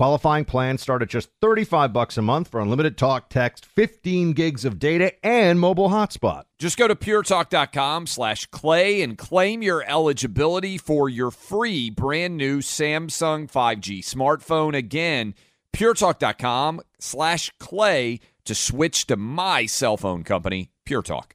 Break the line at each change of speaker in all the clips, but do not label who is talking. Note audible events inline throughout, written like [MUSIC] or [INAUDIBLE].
Qualifying plans start at just 35 bucks a month for unlimited talk, text, 15 gigs of data, and mobile hotspot.
Just go to puretalk.com slash clay and claim your eligibility for your free brand new Samsung 5G smartphone. Again, puretalk.com slash clay to switch to my cell phone company, Pure Talk.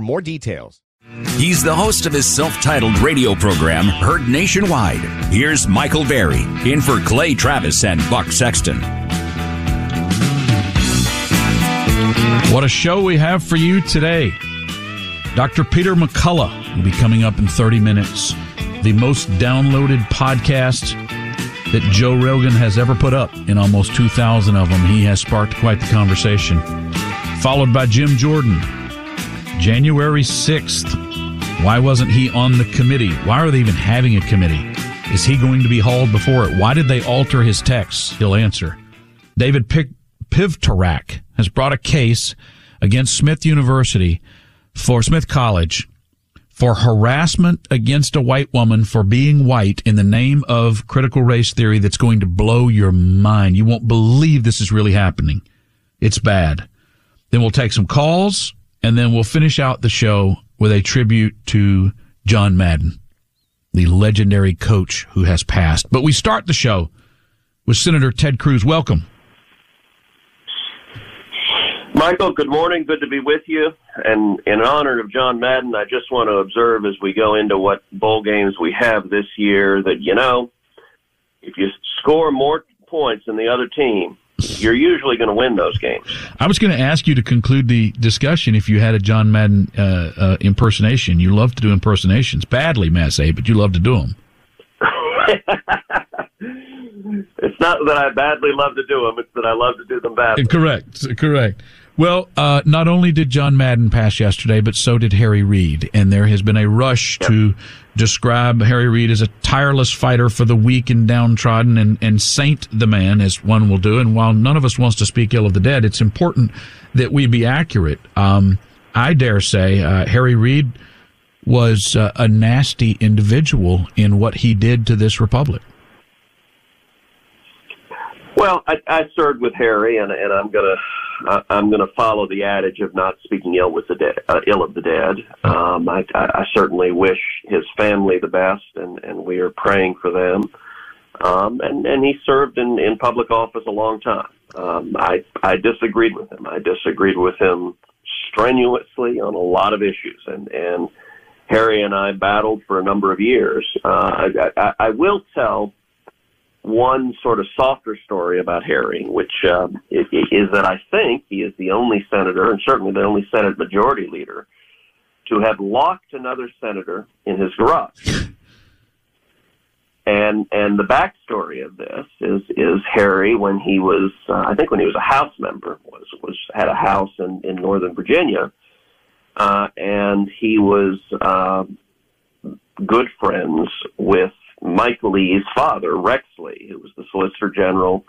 more details.
He's the host of his self titled radio program, heard nationwide. Here's Michael Berry, in for Clay Travis and Buck Sexton.
What a show we have for you today. Dr. Peter McCullough will be coming up in 30 minutes. The most downloaded podcast that Joe Rogan has ever put up in almost 2,000 of them. He has sparked quite the conversation. Followed by Jim Jordan, January 6th. Why wasn't he on the committee? Why are they even having a committee? Is he going to be hauled before it? Why did they alter his text? He'll answer. David Pick- has brought a case against Smith University for Smith College for harassment against a white woman for being white in the name of critical race theory that's going to blow your mind. You won't believe this is really happening. It's bad. Then we'll take some calls and then we'll finish out the show with a tribute to John Madden, the legendary coach who has passed. But we start the show with Senator Ted Cruz. Welcome.
Michael, good morning. Good to be with you. And in honor of John Madden, I just want to observe as we go into what bowl games we have this year that, you know, if you score more points than the other team, you're usually going to win those games.
I was going to ask you to conclude the discussion if you had a John Madden uh, uh, impersonation. You love to do impersonations badly, Massey, but you love to do them. [LAUGHS]
it's not that I badly love to do them; it's that I love to do them badly.
Correct, correct. Well, uh, not only did John Madden pass yesterday, but so did Harry Reid, and there has been a rush yep. to describe Harry Reid as a tireless fighter for the weak and downtrodden, and, and saint the man, as one will do. And while none of us wants to speak ill of the dead, it's important that we be accurate. Um, I dare say uh, Harry Reid was uh, a nasty individual in what he did to this republic.
Well, I, I served with Harry, and, and I'm gonna uh, I'm gonna follow the adage of not speaking ill with the dead, uh, ill of the dead. Um, I, I, I certainly wish his family the best, and, and we are praying for them. Um, and and he served in in public office a long time. Um, I I disagreed with him. I disagreed with him strenuously on a lot of issues, and and Harry and I battled for a number of years. Uh, I, I, I will tell one sort of softer story about Harry, which is, is that I think he is the only senator, and certainly the only Senate Majority Leader, to have locked another senator in his garage. [LAUGHS] And and the backstory of this is is Harry when he was uh, I think when he was a House member was was had a house in in Northern Virginia, uh, and he was uh, good friends with Mike Lee's father, Rex Lee, who was the Solicitor General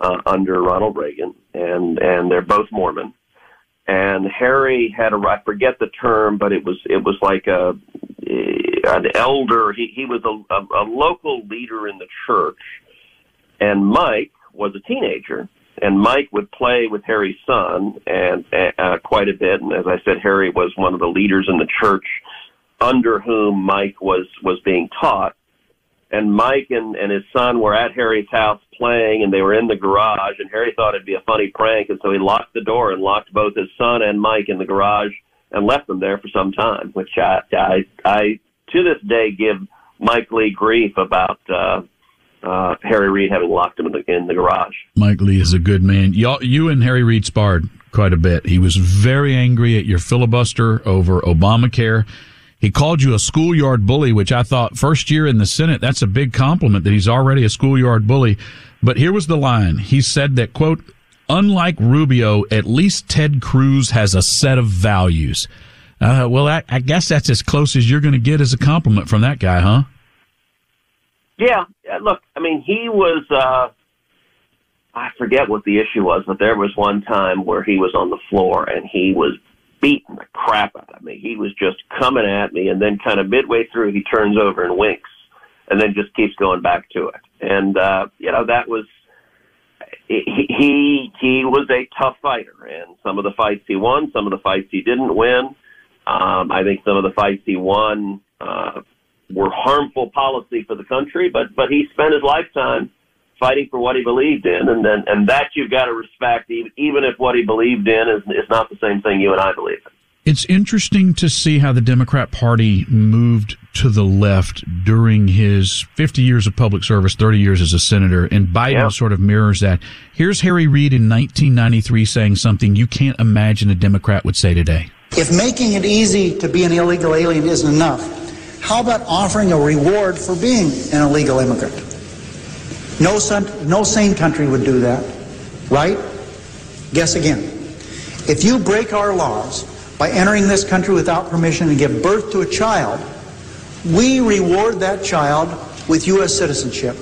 uh, under Ronald Reagan, and and they're both Mormon. and Harry had a I forget the term, but it was it was like a an elder. He he was a, a, a local leader in the church, and Mike was a teenager, and Mike would play with Harry's son and uh, quite a bit. And as I said, Harry was one of the leaders in the church under whom Mike was was being taught and Mike and, and his son were at Harry's house playing and they were in the garage and Harry thought it'd be a funny prank and so he locked the door and locked both his son and Mike in the garage and left them there for some time, which I I I to this day give Mike Lee grief about uh uh Harry Reid having locked him in the in the garage.
Mike Lee is a good man. Y'all you and Harry Reid sparred quite a bit. He was very angry at your filibuster over Obamacare he called you a schoolyard bully, which I thought first year in the Senate, that's a big compliment that he's already a schoolyard bully. But here was the line. He said that, quote, unlike Rubio, at least Ted Cruz has a set of values. Uh, well, I, I, guess that's as close as you're going to get as a compliment from that guy, huh?
Yeah. Look, I mean, he was, uh, I forget what the issue was, but there was one time where he was on the floor and he was beating the crap out of me. He was just coming at me, and then kind of midway through, he turns over and winks, and then just keeps going back to it. And uh, you know that was he he he was a tough fighter, and some of the fights he won, some of the fights he didn't win. Um, I think some of the fights he won uh, were harmful policy for the country, but but he spent his lifetime fighting for what he believed in, and then and that you've got to respect, even even if what he believed in is is not the same thing you and I believe in.
It's interesting to see how the Democrat Party moved to the left during his 50 years of public service, 30 years as a senator, and Biden yeah. sort of mirrors that. Here's Harry Reid in 1993 saying something you can't imagine a Democrat would say today.
If making it easy to be an illegal alien isn't enough, how about offering a reward for being an illegal immigrant? No, no sane country would do that, right? Guess again. If you break our laws by entering this country without permission and give birth to a child, we reward that child with U.S. citizenship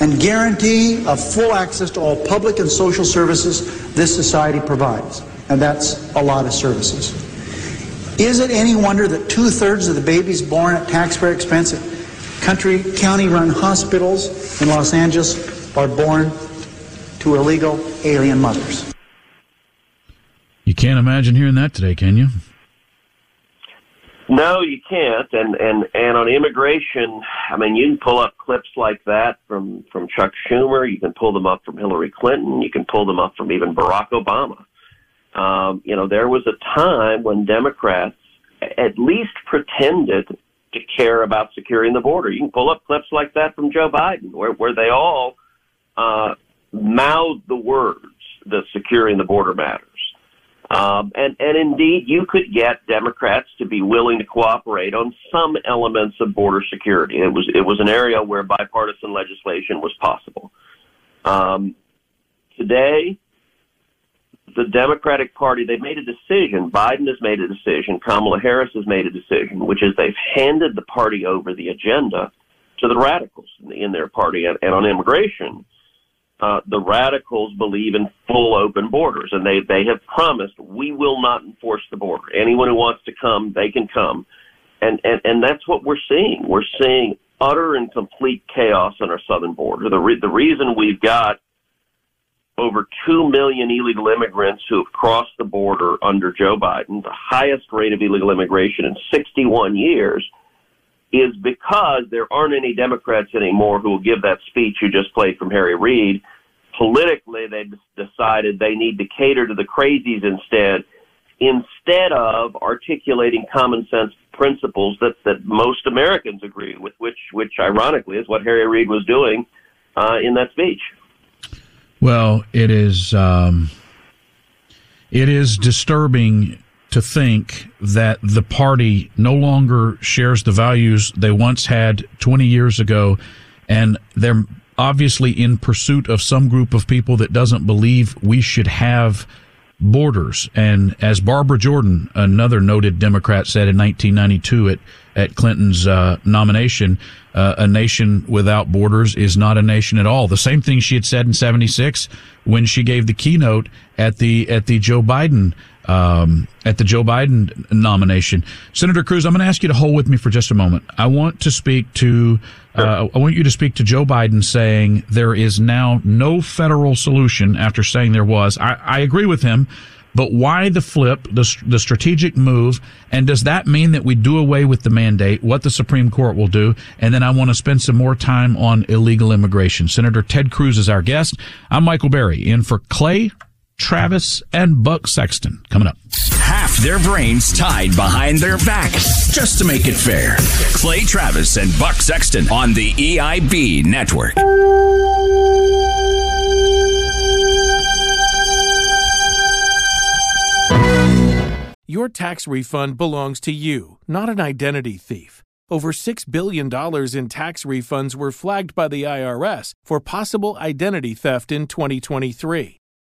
and guarantee of full access to all public and social services this society provides. And that's a lot of services. Is it any wonder that two thirds of the babies born at taxpayer expense country, county run hospitals in Los Angeles are born to illegal alien mothers.
You can't imagine hearing that today, can you?
No, you can't. And and and on immigration, I mean, you can pull up clips like that from from Chuck Schumer. You can pull them up from Hillary Clinton. You can pull them up from even Barack Obama. Um, you know, there was a time when Democrats at least pretended to care about securing the border. You can pull up clips like that from Joe Biden, where where they all uh, mouth the words that securing the border matters. Um, and and indeed, you could get Democrats to be willing to cooperate on some elements of border security. It was it was an area where bipartisan legislation was possible. Um, today, the Democratic Party, they've made a decision. Biden has made a decision. Kamala Harris has made a decision, which is they've handed the party over the agenda to the radicals in their party. And, and on immigration, uh, the radicals believe in full open borders, and they they have promised we will not enforce the border. Anyone who wants to come, they can come, and and and that's what we're seeing. We're seeing utter and complete chaos on our southern border. The re- the reason we've got over 2 million illegal immigrants who have crossed the border under Joe Biden, the highest rate of illegal immigration in 61 years, is because there aren't any Democrats anymore who will give that speech you just played from Harry Reid. Politically, they decided they need to cater to the crazies instead, instead of articulating common sense principles that, that most Americans agree with, which, which ironically is what Harry Reid was doing uh, in that speech.
Well, it is um, it is disturbing to think that the party no longer shares the values they once had 20 years ago, and they're obviously in pursuit of some group of people that doesn't believe we should have borders. And as Barbara Jordan, another noted Democrat, said in 1992 at, at Clinton's uh, nomination, uh, a nation without borders is not a nation at all. The same thing she had said in 76 when she gave the keynote at the, at the Joe Biden um, at the Joe Biden nomination. Senator Cruz, I'm going to ask you to hold with me for just a moment. I want to speak to, uh, I want you to speak to Joe Biden saying there is now no federal solution after saying there was. I, I agree with him. But why the flip, the, the strategic move? And does that mean that we do away with the mandate, what the Supreme Court will do? And then I want to spend some more time on illegal immigration. Senator Ted Cruz is our guest. I'm Michael Berry in for Clay Travis, and Buck Sexton coming up.
Half their brains tied behind their backs, just to make it fair. Clay Travis and Buck Sexton on the EIB network.
Your tax refund belongs to you, not an identity thief. Over $6 billion in tax refunds were flagged by the IRS for possible identity theft in 2023.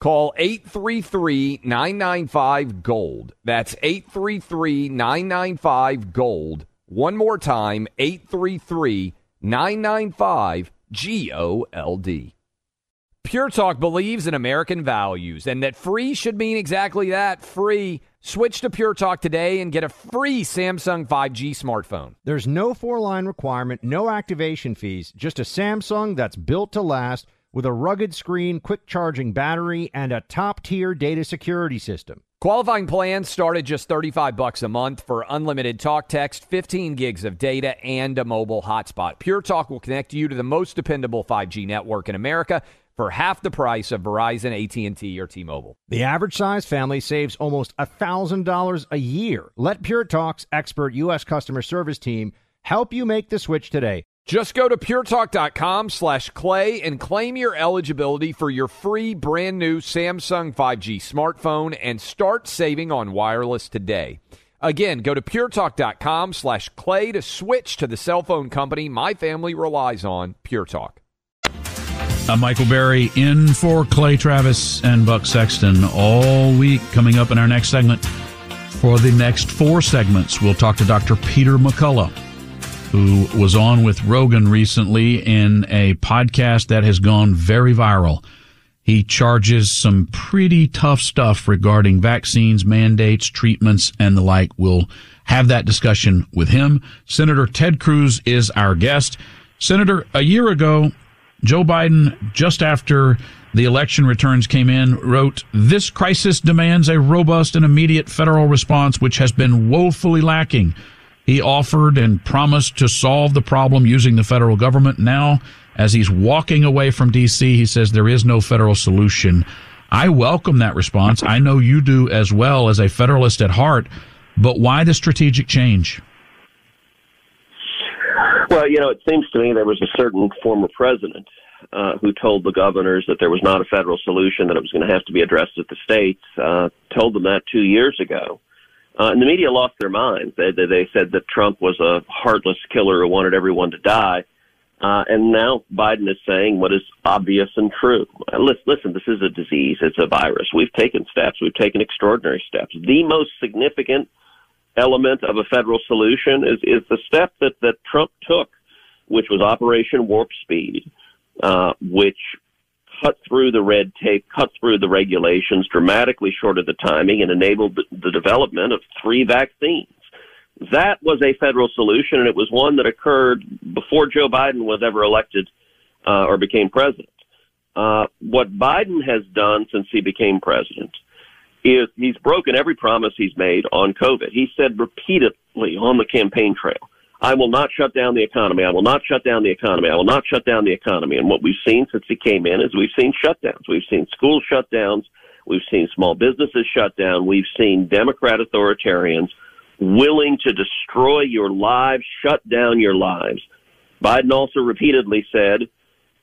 Call 833 995 Gold. That's 833 995 Gold. One more time 833 995 G O L D. Pure Talk believes in American values and that free should mean exactly that free. Switch to Pure Talk today and get a free Samsung 5G smartphone.
There's no four line requirement, no activation fees, just a Samsung that's built to last with a rugged screen, quick charging battery, and a top tier data security system.
Qualifying plans start at just 35 bucks a month for unlimited talk text, 15 gigs of data, and a mobile hotspot. Pure Talk will connect you to the most dependable 5G network in America for half the price of Verizon, AT&T, or T-Mobile.
The average size family saves almost $1,000 a year. Let Pure Talk's expert U.S. customer service team help you make the switch today.
Just go to puretalk.com slash clay and claim your eligibility for your free brand new Samsung 5G smartphone and start saving on wireless today. Again, go to puretalk.com slash clay to switch to the cell phone company my family relies on, Pure Talk.
I'm Michael Berry in for Clay Travis and Buck Sexton all week. Coming up in our next segment. For the next four segments, we'll talk to Dr. Peter McCullough who was on with Rogan recently in a podcast that has gone very viral. He charges some pretty tough stuff regarding vaccines, mandates, treatments, and the like. We'll have that discussion with him. Senator Ted Cruz is our guest. Senator, a year ago, Joe Biden, just after the election returns came in, wrote, This crisis demands a robust and immediate federal response, which has been woefully lacking. He offered and promised to solve the problem using the federal government. Now, as he's walking away from D.C., he says there is no federal solution. I welcome that response. I know you do as well as a Federalist at heart. But why the strategic change?
Well, you know, it seems to me there was a certain former president uh, who told the governors that there was not a federal solution, that it was going to have to be addressed at the states, uh, told them that two years ago. Uh, and the media lost their minds. They, they, they said that Trump was a heartless killer who wanted everyone to die. Uh, and now Biden is saying what is obvious and true. Uh, listen, listen, this is a disease. It's a virus. We've taken steps. We've taken extraordinary steps. The most significant element of a federal solution is, is the step that, that Trump took, which was Operation Warp Speed, uh, which cut through the red tape, cut through the regulations, dramatically shorted the timing, and enabled the, development of three vaccines. That was a federal solution, and it was one that occurred before Joe Biden was ever elected uh, or became president. Uh, what Biden has done since he became president is he's broken every promise he's made on COVID. He said repeatedly on the campaign trail, I will not shut down the economy. I will not shut down the economy. I will not shut down the economy. And what we've seen since he came in is we've seen shutdowns. We've seen school shutdowns. We've seen small businesses shut down. We've seen Democrat authoritarians willing to destroy your lives, shut down your lives. Biden also repeatedly said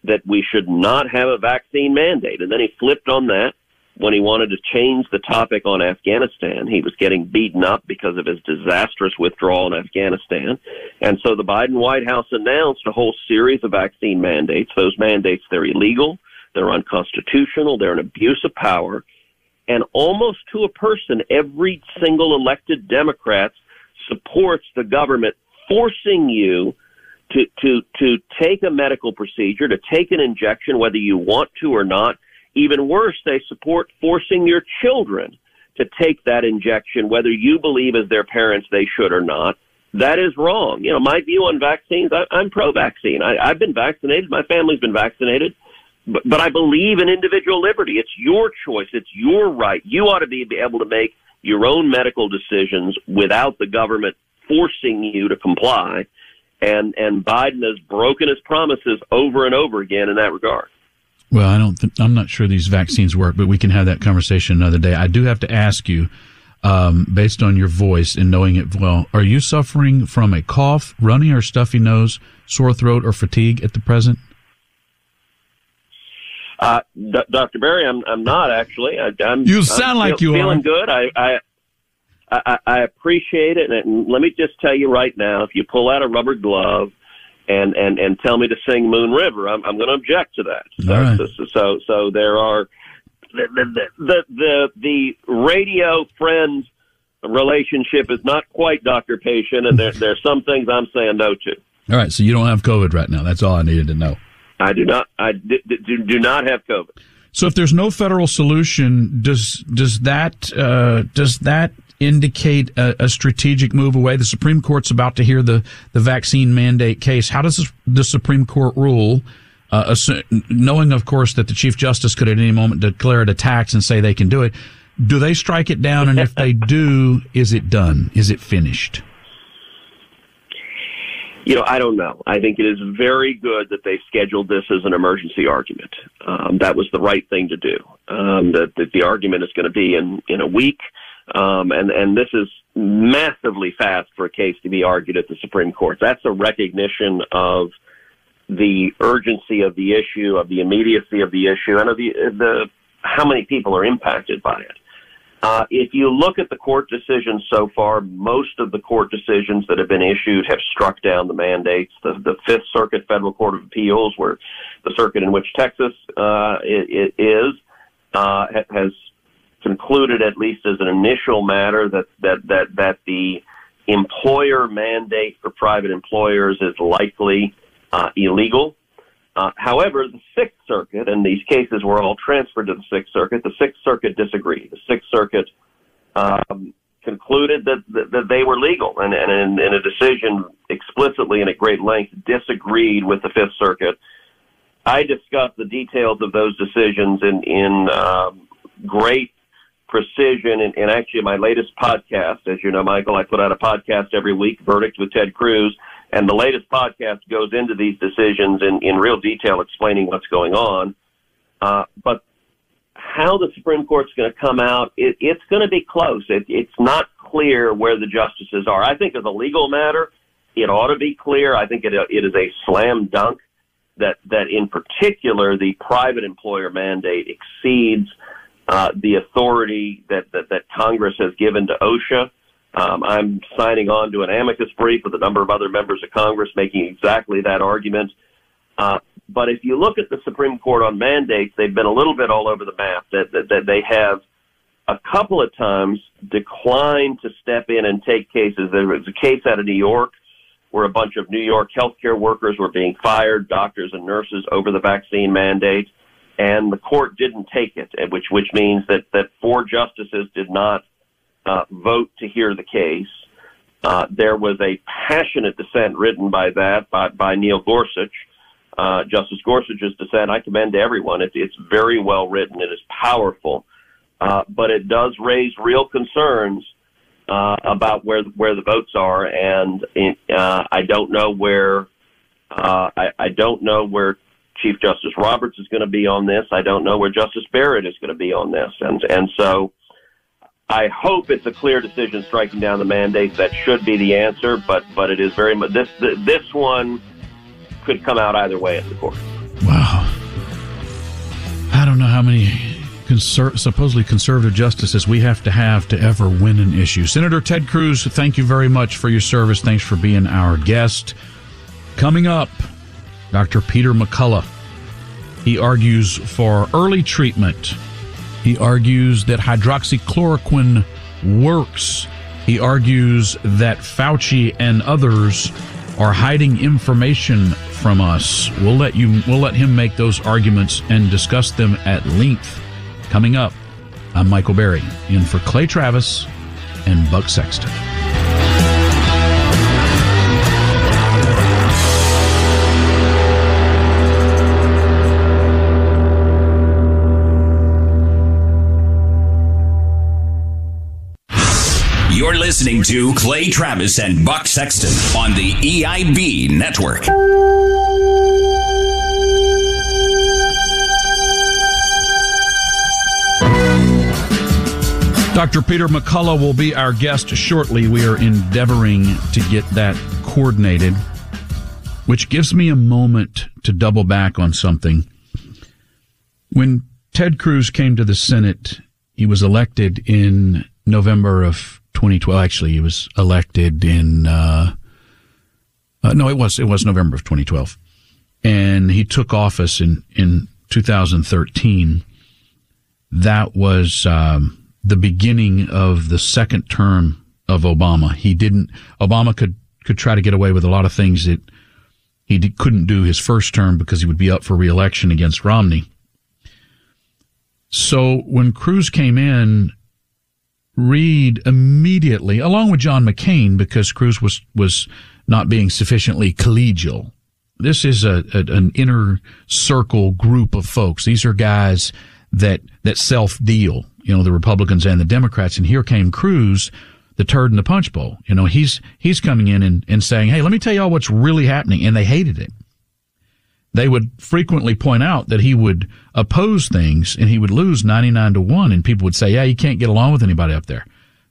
that we should not have a vaccine mandate. And then he flipped on that when he wanted to change the topic on Afghanistan. He was getting beaten up because of his disastrous withdrawal in Afghanistan. And so the Biden White House announced a whole series of vaccine mandates. Those mandates, they're illegal. They're unconstitutional. They're an abuse of power and almost to a person, every single elected Democrat supports the government forcing you to, to, to take a medical procedure, to take an injection, whether you want to or not. Even worse, they support forcing your children to take that injection, whether you believe as their parents they should or not. That is wrong. You know, my view on vaccines, I, I'm pro-vaccine. I, I've been vaccinated. My family's been vaccinated. But, but I believe in individual liberty. It's your choice. It's your right. You ought to be able to make your own medical decisions without the government forcing you to comply. And and Biden has broken his promises over and over again in that regard.
Well, I don't. Th- I'm not sure these vaccines work, but we can have that conversation another day. I do have to ask you, um, based on your voice and knowing it well, are you suffering from a cough, runny or stuffy nose, sore throat, or fatigue at the present?
Uh, D- Dr. Berry, I'm I'm not actually. I, am
You sound
I'm
like
feel,
you
feeling
are.
good. I, I I I appreciate it, and let me just tell you right now, if you pull out a rubber glove and and and tell me to sing Moon River, I'm I'm going to object to that. So,
right.
so so so there are the the the the, the radio friend relationship is not quite doctor patient, and there there's some things I'm saying no to.
All right, so you don't have COVID right now. That's all I needed to know.
I do not I d- d- do, do not have COVID.
So if there's no federal solution, does does that uh, does that indicate a, a strategic move away? The Supreme Court's about to hear the the vaccine mandate case. How does the Supreme Court rule? Uh, knowing, of course, that the Chief Justice could at any moment declare it a tax and say they can do it. Do they strike it down? And if they [LAUGHS] do, is it done? Is it finished?
You know, I don't know. I think it is very good that they scheduled this as an emergency argument. Um, that was the right thing to do. Um, that, that the argument is going to be in in a week, um, and and this is massively fast for a case to be argued at the Supreme Court. That's a recognition of the urgency of the issue, of the immediacy of the issue, and of the the how many people are impacted by it. Uh, if you look at the court decisions so far, most of the court decisions that have been issued have struck down the mandates. The, the Fifth Circuit Federal Court of Appeals, where the circuit in which Texas uh, it, it is, uh, has concluded, at least as an initial matter, that that that that the employer mandate for private employers is likely uh, illegal. Uh, however, the Sixth Circuit, and these cases were all transferred to the Sixth Circuit, the Sixth Circuit disagreed. The Sixth Circuit um, concluded that, that, that they were legal and, and in, a decision explicitly and at great length disagreed with the Fifth Circuit. I discussed the details of those decisions in, in um, great precision and, and actually my latest podcast. As you know, Michael, I put out a podcast every week, Verdict with Ted Cruz. And the latest podcast goes into these decisions in, in real detail, explaining what's going on. Uh, but how the Supreme Court's going to come out, it, it's going to be close. It, it's not clear where the justices are. I think as a legal matter, it ought to be clear. I think it, it is a slam dunk that that in particular the private employer mandate exceeds uh, the authority that, that that Congress has given to OSHA. Um, I'm signing on to an amicus brief with a number of other members of Congress making exactly that argument. Uh, but if you look at the Supreme Court on mandates, they've been a little bit all over the map. That, that, that they have a couple of times declined to step in and take cases. There was a case out of New York where a bunch of New York healthcare workers were being fired, doctors and nurses, over the vaccine mandate, and the court didn't take it, which which means that that four justices did not uh, vote to hear the case. Uh, there was a passionate dissent written by that by, by Neil Gorsuch, uh, Justice Gorsuch's dissent. I commend to everyone. It, it's very well written. It is powerful, uh, but it does raise real concerns uh, about where where the votes are, and uh, I don't know where I, I don't know where Chief Justice Roberts is going to be on this. I don't know where Justice Barrett is going to be on this, and and so I hope it's a clear decision striking down the mandate. That should be the answer, but but it is very much this this one could come out either way at the court.
Wow, I don't know how many conser- supposedly conservative justices we have to have to ever win an issue. Senator Ted Cruz, thank you very much for your service. Thanks for being our guest. Coming up, Dr. Peter McCullough. He argues for early treatment. He argues that hydroxychloroquine works. He argues that Fauci and others are hiding information from us. We'll let you we'll let him make those arguments and discuss them at length Coming up, I'm Michael Berry, in for Clay Travis and Buck Sexton.
Listening to Clay Travis and Buck Sexton on the EIB Network.
Dr. Peter McCullough will be our guest shortly. We are endeavoring to get that coordinated, which gives me a moment to double back on something. When Ted Cruz came to the Senate, he was elected in November of 2012. Actually, he was elected in, uh, uh, no, it was, it was November of 2012. And he took office in, in 2013. That was, um, the beginning of the second term of Obama. He didn't, Obama could, could try to get away with a lot of things that he did, couldn't do his first term because he would be up for reelection against Romney. So when Cruz came in, Reid immediately, along with John McCain, because Cruz was, was not being sufficiently collegial. This is a, a an inner circle group of folks. These are guys that, that self deal you know, the Republicans and the Democrats. And here came Cruz, the turd in the punch bowl. You know, he's, he's coming in and, and saying, Hey, let me tell y'all what's really happening. And they hated it. They would frequently point out that he would oppose things and he would lose 99 to 1 and people would say, yeah, you can't get along with anybody up there.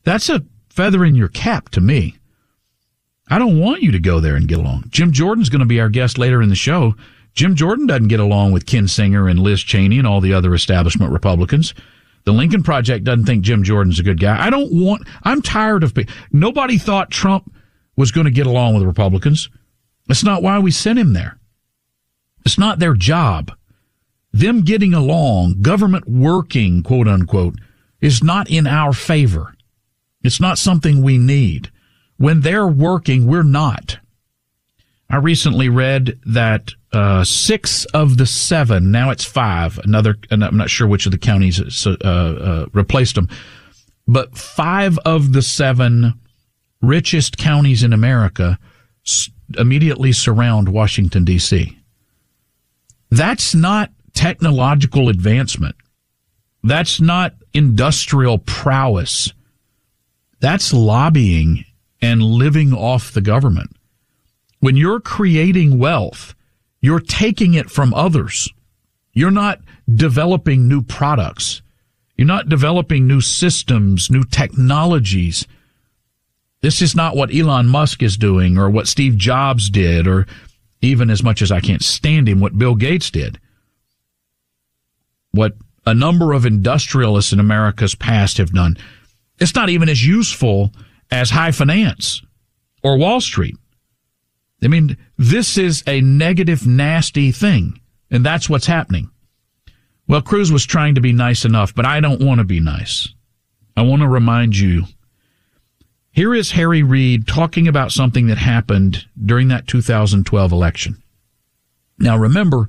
That's a feather in your cap to me. I don't want you to go there and get along. Jim Jordan's going to be our guest later in the show. Jim Jordan doesn't get along with Kinzinger and Liz Cheney and all the other establishment Republicans. The Lincoln Project doesn't think Jim Jordan's a good guy. I don't want, I'm tired of, nobody thought Trump was going to get along with Republicans. That's not why we sent him there. It's not their job. Them getting along, government working, quote unquote, is not in our favor. It's not something we need. When they're working, we're not. I recently read that uh, six of the seven, now it's five. Another, I'm not sure which of the counties uh, uh, replaced them, but five of the seven richest counties in America immediately surround Washington D.C. That's not technological advancement. That's not industrial prowess. That's lobbying and living off the government. When you're creating wealth, you're taking it from others. You're not developing new products. You're not developing new systems, new technologies. This is not what Elon Musk is doing or what Steve Jobs did or even as much as I can't stand him, what Bill Gates did. What a number of industrialists in America's past have done. It's not even as useful as high finance or Wall Street. I mean, this is a negative, nasty thing, and that's what's happening. Well, Cruz was trying to be nice enough, but I don't want to be nice. I want to remind you. Here is Harry Reid talking about something that happened during that 2012 election. Now, remember,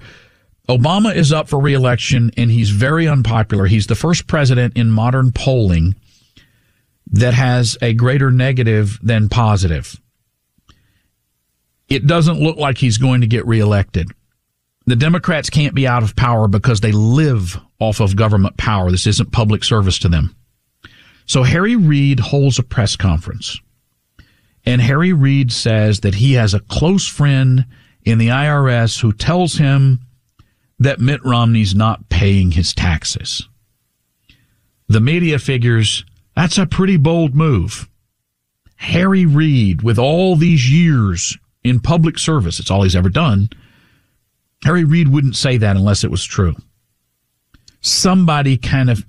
Obama is up for reelection and he's very unpopular. He's the first president in modern polling that has a greater negative than positive. It doesn't look like he's going to get reelected. The Democrats can't be out of power because they live off of government power. This isn't public service to them. So Harry Reid holds a press conference and Harry Reid says that he has a close friend in the IRS who tells him that Mitt Romney's not paying his taxes. The media figures that's a pretty bold move. Harry Reid, with all these years in public service, it's all he's ever done. Harry Reid wouldn't say that unless it was true. Somebody kind of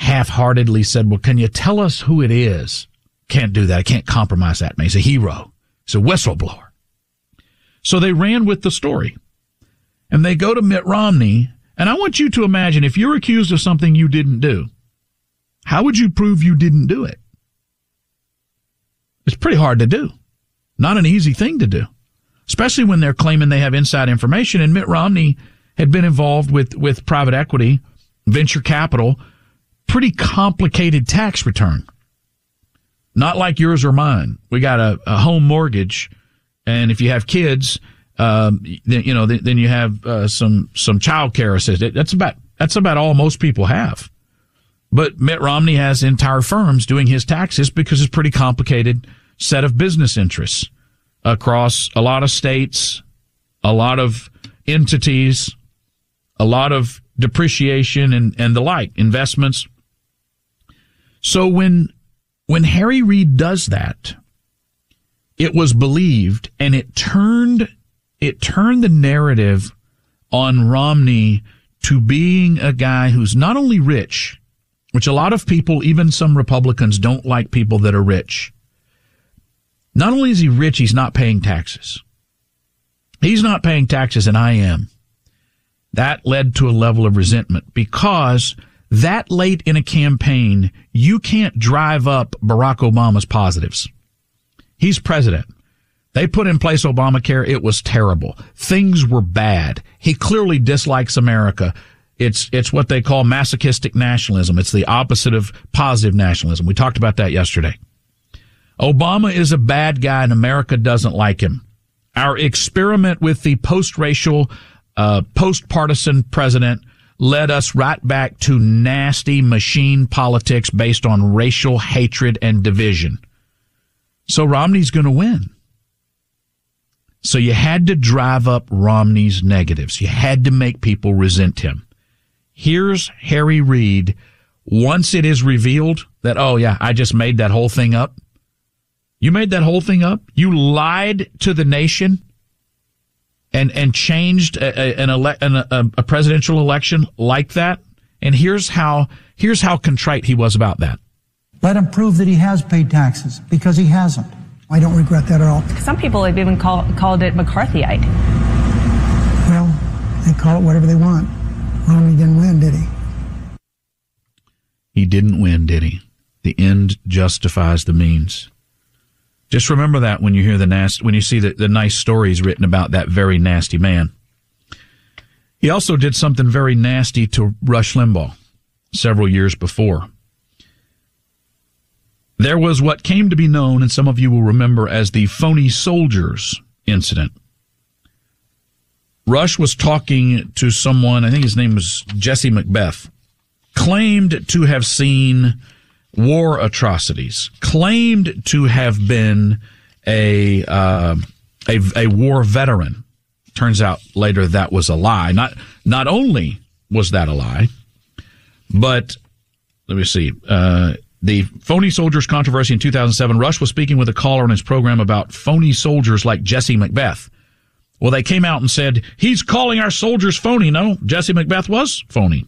half-heartedly said, well, can you tell us who it is? Can't do that. I can't compromise that man. He's a hero. He's a whistleblower. So they ran with the story and they go to Mitt Romney. And I want you to imagine if you're accused of something you didn't do, how would you prove you didn't do it? It's pretty hard to do. Not an easy thing to do, especially when they're claiming they have inside information. And Mitt Romney had been involved with, with private equity, venture capital, pretty complicated tax return. Not like yours or mine. We got a, a home mortgage, and if you have kids, um, then, you know, then, then you have uh, some some child care assistance. That's about that's about all most people have. But Mitt Romney has entire firms doing his taxes because it's a pretty complicated set of business interests across a lot of states, a lot of entities, a lot of depreciation and, and the like, investments. So when, when Harry Reid does that, it was believed and it turned, it turned the narrative on Romney to being a guy who's not only rich, which a lot of people, even some Republicans don't like people that are rich. Not only is he rich, he's not paying taxes. He's not paying taxes and I am. That led to a level of resentment because that late in a campaign, you can't drive up Barack Obama's positives. He's president. They put in place Obamacare. It was terrible. Things were bad. He clearly dislikes America. It's, it's what they call masochistic nationalism. It's the opposite of positive nationalism. We talked about that yesterday. Obama is a bad guy and America doesn't like him. Our experiment with the post-racial, uh, post-partisan president led us right back to nasty machine politics based on racial hatred and division. So Romney's going to win. So you had to drive up Romney's negatives. You had to make people resent him. Here's Harry Reid. Once it is revealed that, oh yeah, I just made that whole thing up. You made that whole thing up. You lied to the nation and and changed a, a, an ele- an, a, a presidential election like that. And here's how here's how contrite he was about that.
Let him prove that he has paid taxes because he hasn't. I don't regret that at all.
Some people have even call, called it McCarthyite.
Well, they call it whatever they want. Romney didn't win, did he?
He didn't win, did he? The end justifies the means. Just remember that when you hear the nasty, when you see the, the nice stories written about that very nasty man. He also did something very nasty to Rush Limbaugh several years before. There was what came to be known, and some of you will remember, as the phony soldiers incident. Rush was talking to someone, I think his name was Jesse Macbeth, claimed to have seen war atrocities, claimed to have been a, uh, a, a war veteran. Turns out later that was a lie. Not, not only was that a lie, but let me see, uh, the phony soldiers controversy in 2007, Rush was speaking with a caller on his program about phony soldiers like Jesse Macbeth. Well, they came out and said, he's calling our soldiers phony. No, Jesse Macbeth was phony.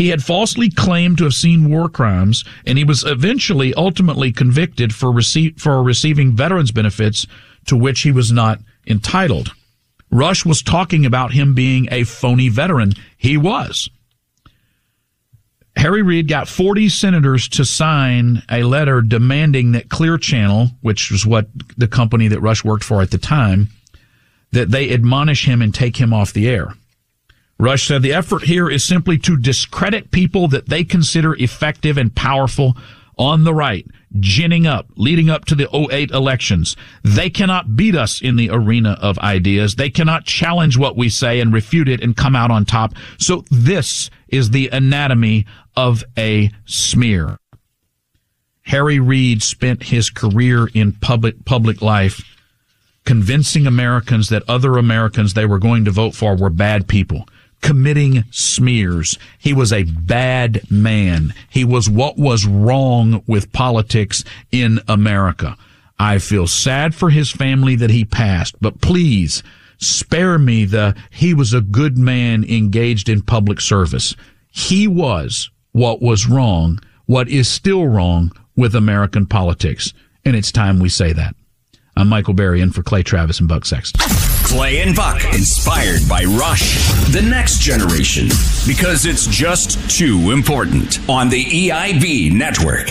He had falsely claimed to have seen war crimes, and he was eventually ultimately convicted for, receive, for receiving veterans benefits to which he was not entitled. Rush was talking about him being a phony veteran. He was. Harry Reid got 40 senators to sign a letter demanding that Clear Channel, which was what the company that Rush worked for at the time, that they admonish him and take him off the air. Rush said the effort here is simply to discredit people that they consider effective and powerful on the right, ginning up, leading up to the 08 elections. They cannot beat us in the arena of ideas. They cannot challenge what we say and refute it and come out on top. So this is the anatomy of a smear. Harry Reid spent his career in public, public life convincing Americans that other Americans they were going to vote for were bad people committing smears. He was a bad man. He was what was wrong with politics in America. I feel sad for his family that he passed, but please spare me the he was a good man engaged in public service. He was what was wrong, what is still wrong with American politics. And it's time we say that. I'm Michael Berry in for Clay Travis and Buck Sexton.
Clay and Buck, inspired by Rush, the next generation, because it's just too important on the EIB network.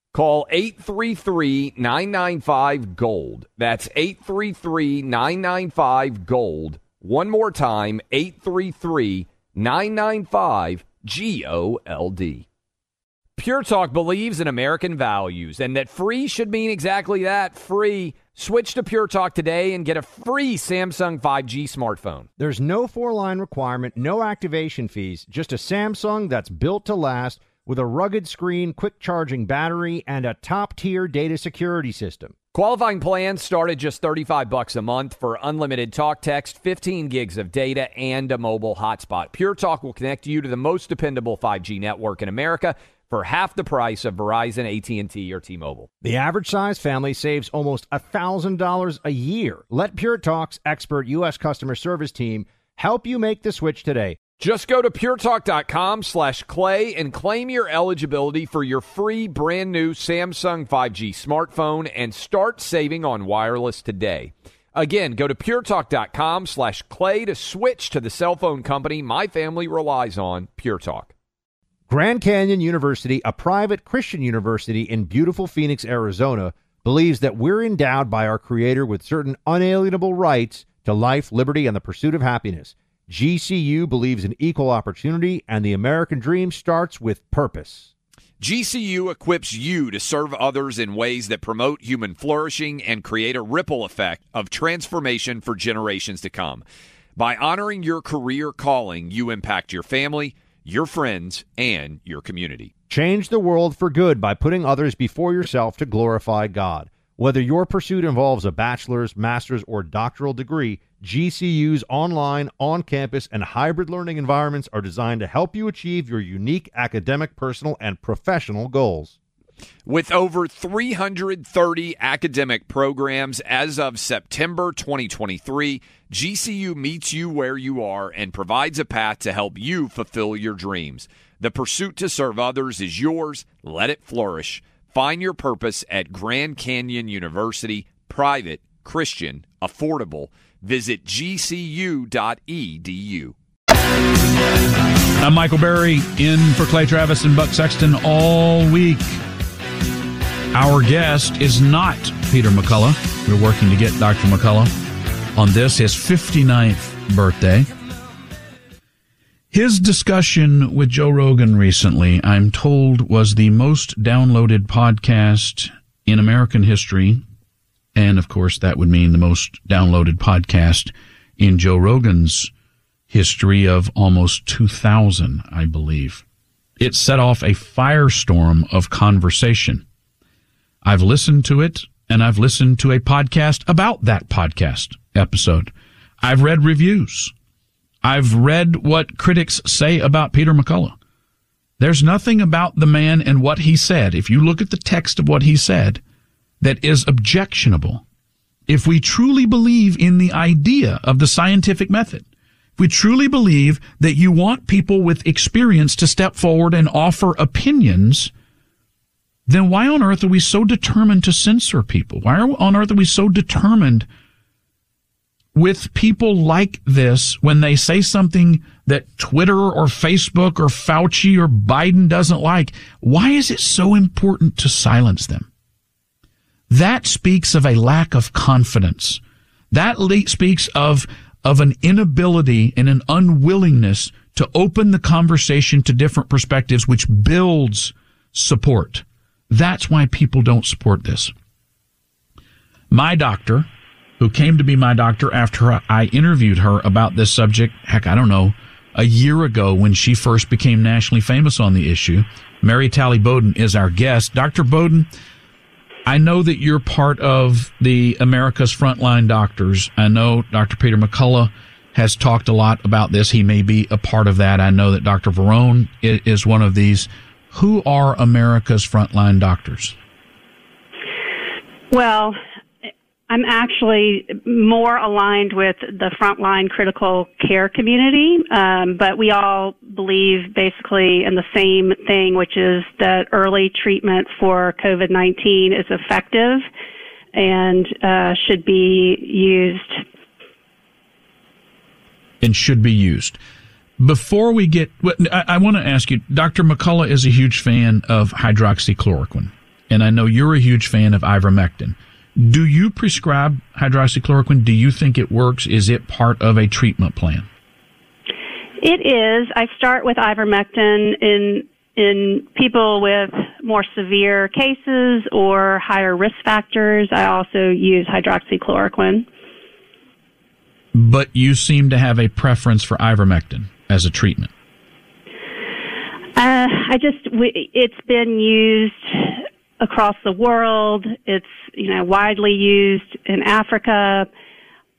Call 833 995 Gold. That's 833 995 Gold. One more time 833 995 G O L D. Pure Talk believes in American values and that free should mean exactly that free. Switch to Pure Talk today and get a free Samsung 5G smartphone.
There's no four line requirement, no activation fees, just a Samsung that's built to last with a rugged screen, quick charging battery, and a top tier data security system.
Qualifying plans start at just 35 bucks a month for unlimited talk text, 15 gigs of data, and a mobile hotspot. Pure Talk will connect you to the most dependable 5G network in America for half the price of Verizon, AT&T, or T-Mobile.
The average size family saves almost $1,000 a year. Let Pure Talk's expert U.S. customer service team help you make the switch today.
Just go to puretalk.com slash clay and claim your eligibility for your free brand new Samsung 5G smartphone and start saving on wireless today. Again, go to puretalk.com slash clay to switch to the cell phone company my family relies on, Pure Talk.
Grand Canyon University, a private Christian university in beautiful Phoenix, Arizona, believes that we're endowed by our Creator with certain unalienable rights to life, liberty, and the pursuit of happiness. GCU believes in equal opportunity, and the American dream starts with purpose.
GCU equips you to serve others in ways that promote human flourishing and create a ripple effect of transformation for generations to come. By honoring your career calling, you impact your family, your friends, and your community.
Change the world for good by putting others before yourself to glorify God. Whether your pursuit involves a bachelor's, master's, or doctoral degree, GCU's online, on campus, and hybrid learning environments are designed to help you achieve your unique academic, personal, and professional goals.
With over 330 academic programs as of September 2023, GCU meets you where you are and provides a path to help you fulfill your dreams. The pursuit to serve others is yours. Let it flourish. Find your purpose at Grand Canyon University, private, Christian, affordable. Visit gcu.edu.
I'm Michael Berry in for Clay Travis and Buck Sexton all week. Our guest is not Peter McCullough. We're working to get Dr. McCullough on this, his 59th birthday. His discussion with Joe Rogan recently, I'm told, was the most downloaded podcast in American history. And of course, that would mean the most downloaded podcast in Joe Rogan's history of almost 2000, I believe. It set off a firestorm of conversation. I've listened to it and I've listened to a podcast about that podcast episode. I've read reviews. I've read what critics say about Peter McCullough. There's nothing about the man and what he said, if you look at the text of what he said, that is objectionable. If we truly believe in the idea of the scientific method, if we truly believe that you want people with experience to step forward and offer opinions, then why on earth are we so determined to censor people? Why on earth are we so determined with people like this when they say something that Twitter or Facebook or Fauci or Biden doesn't like? Why is it so important to silence them? That speaks of a lack of confidence. That speaks of, of an inability and an unwillingness to open the conversation to different perspectives, which builds support. That's why people don't support this. My doctor, who came to be my doctor after I interviewed her about this subject, heck, I don't know, a year ago when she first became nationally famous on the issue. Mary Talley Bowden is our guest. Dr. Bowden, I know that you're part of the America's Frontline Doctors. I know Dr. Peter McCullough has talked a lot about this. He may be a part of that. I know that Dr. Varon is one of these. Who are America's Frontline Doctors?
Well, I'm actually more aligned with the frontline critical care community, um, but we all believe basically in the same thing, which is that early treatment for COVID-19 is effective and uh, should be used.
And should be used. Before we get, I, I want to ask you, Dr. McCullough is a huge fan of hydroxychloroquine, and I know you're a huge fan of ivermectin. Do you prescribe hydroxychloroquine? Do you think it works? Is it part of a treatment plan?
It is. I start with ivermectin in in people with more severe cases or higher risk factors. I also use hydroxychloroquine.
But you seem to have a preference for ivermectin as a treatment.
Uh, I just it's been used across the world. It's, you know, widely used in Africa.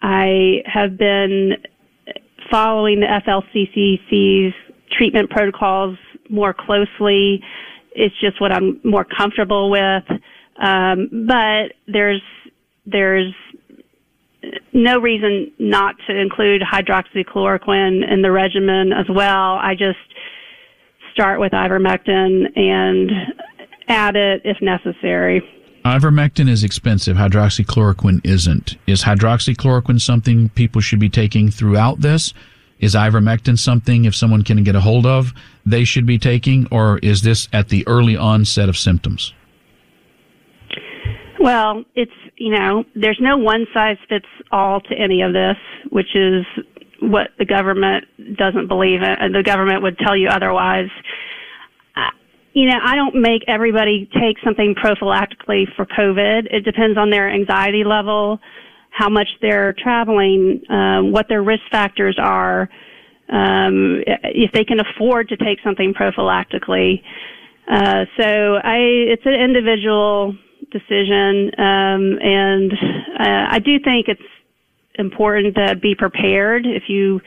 I have been following the FLCCC's treatment protocols more closely. It's just what I'm more comfortable with. Um, but there's, there's no reason not to include hydroxychloroquine in the regimen as well. I just start with ivermectin and add it if necessary.
Ivermectin is expensive. Hydroxychloroquine isn't. Is hydroxychloroquine something people should be taking throughout this? Is ivermectin something, if someone can get a hold of, they should be taking, or is this at the early onset of symptoms?
Well, it's, you know, there's no one size fits all to any of this, which is what the government doesn't believe in, and the government would tell you otherwise you know, I don't make everybody take something prophylactically for COVID. It depends on their anxiety level, how much they're traveling, um, what their risk factors are, um, if they can afford to take something prophylactically. Uh, so I, it's an individual decision, um, and uh, I do think it's important to be prepared if you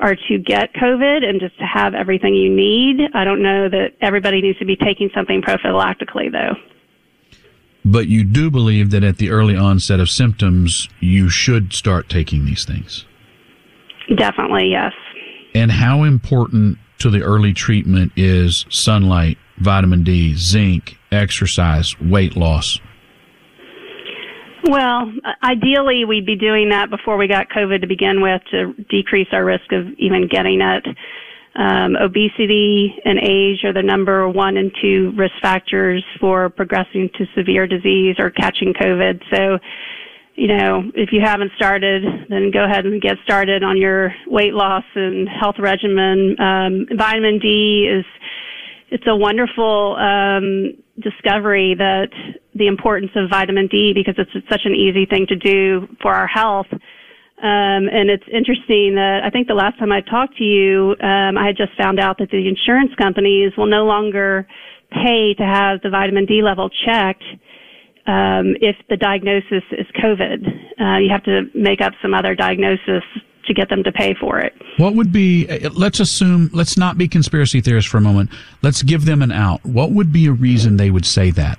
are to get COVID and just to have everything you need. I don't know that everybody needs to be taking something prophylactically, though.
But you do believe that at the early onset of symptoms, you should start taking these things?
Definitely, yes.
And how important to the early treatment is sunlight, vitamin D, zinc, exercise, weight loss?
Well, ideally, we'd be doing that before we got COVID to begin with to decrease our risk of even getting it. Um, obesity and age are the number one and two risk factors for progressing to severe disease or catching COVID. So, you know, if you haven't started, then go ahead and get started on your weight loss and health regimen. Um, vitamin D is it's a wonderful um, discovery that the importance of vitamin D because it's such an easy thing to do for our health. Um, and it's interesting that I think the last time I talked to you, um, I had just found out that the insurance companies will no longer pay to have the vitamin D level checked um, if the diagnosis is COVID. Uh, you have to make up some other diagnosis to get them to pay for it.
What would be, uh, let's assume, let's not be conspiracy theorists for a moment. Let's give them an out. What would be a reason they would say that?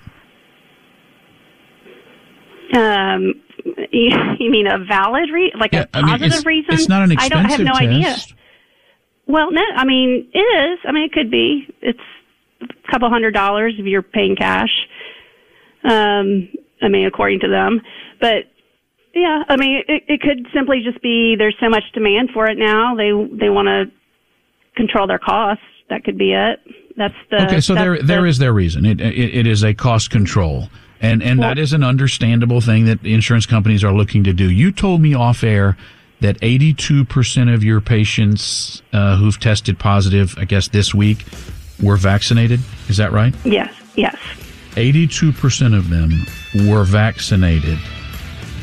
Um, [LAUGHS] you, you mean a valid reason, like
Yeah,
a
I mean,
positive
it's-
reason?
it's not an
I don't have
expensive
no idea. Well, no, I mean it is. I mean it could be. It's a couple hundred dollars if you're paying cash. Um, I mean according to them, but yeah, I mean it, it could simply just be there's so much demand for it now. They they want to control their costs. That could be it. That's the
okay, so there
the-
there is their reason. It, it it is a cost control, and and that is an understandable thing that insurance companies are looking to do. You told me off air that eighty two percent of your patients uh, who've tested positive, I guess this week, were vaccinated. Is that right?
Yes, yes.
Eighty two percent of them were vaccinated.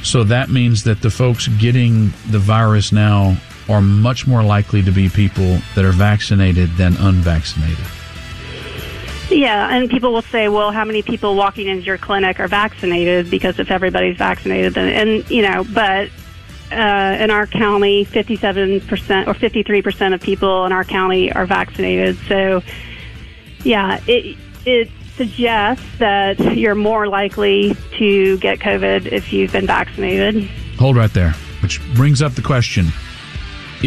So that means that the folks getting the virus now are much more likely to be people that are vaccinated than unvaccinated.
Yeah, and people will say, well, how many people walking into your clinic are vaccinated? Because if everybody's vaccinated, then, and, you know, but uh, in our county, 57% or 53% of people in our county are vaccinated. So, yeah, it, it suggests that you're more likely to get COVID if you've been vaccinated.
Hold right there, which brings up the question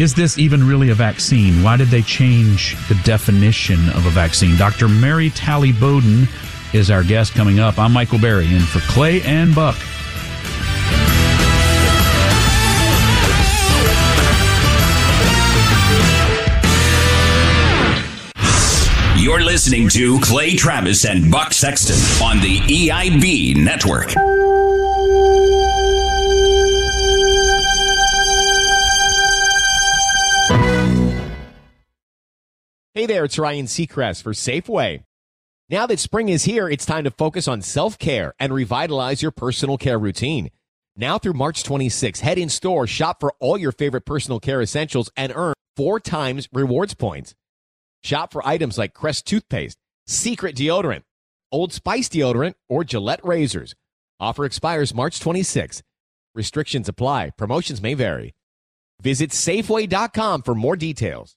Is this even really a vaccine? Why did they change the definition of a vaccine? Dr. Mary Talley Bowden is our guest coming up. I'm Michael Berry, and for Clay and Buck.
You're listening to Clay Travis and Buck Sexton on the EIB network.
Hey there, it's Ryan Seacrest for Safeway. Now that spring is here, it's time to focus on self care and revitalize your personal care routine. Now through March 26, head in store, shop for all your favorite personal care essentials, and earn four times rewards points. Shop for items like Crest toothpaste, Secret deodorant, Old Spice deodorant, or Gillette razors. Offer expires March 26. Restrictions apply. Promotions may vary. Visit Safeway.com for more details.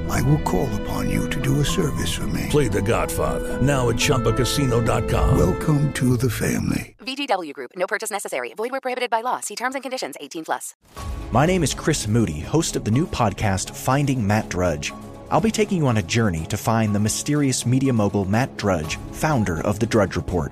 I will call upon you to do a service for me.
Play The Godfather now at ChumbaCasino.com.
Welcome to the family.
VGW Group. No purchase necessary. Void where prohibited by law. See terms and conditions. 18 plus.
My name is Chris Moody, host of the new podcast Finding Matt Drudge. I'll be taking you on a journey to find the mysterious media mogul Matt Drudge, founder of the Drudge Report.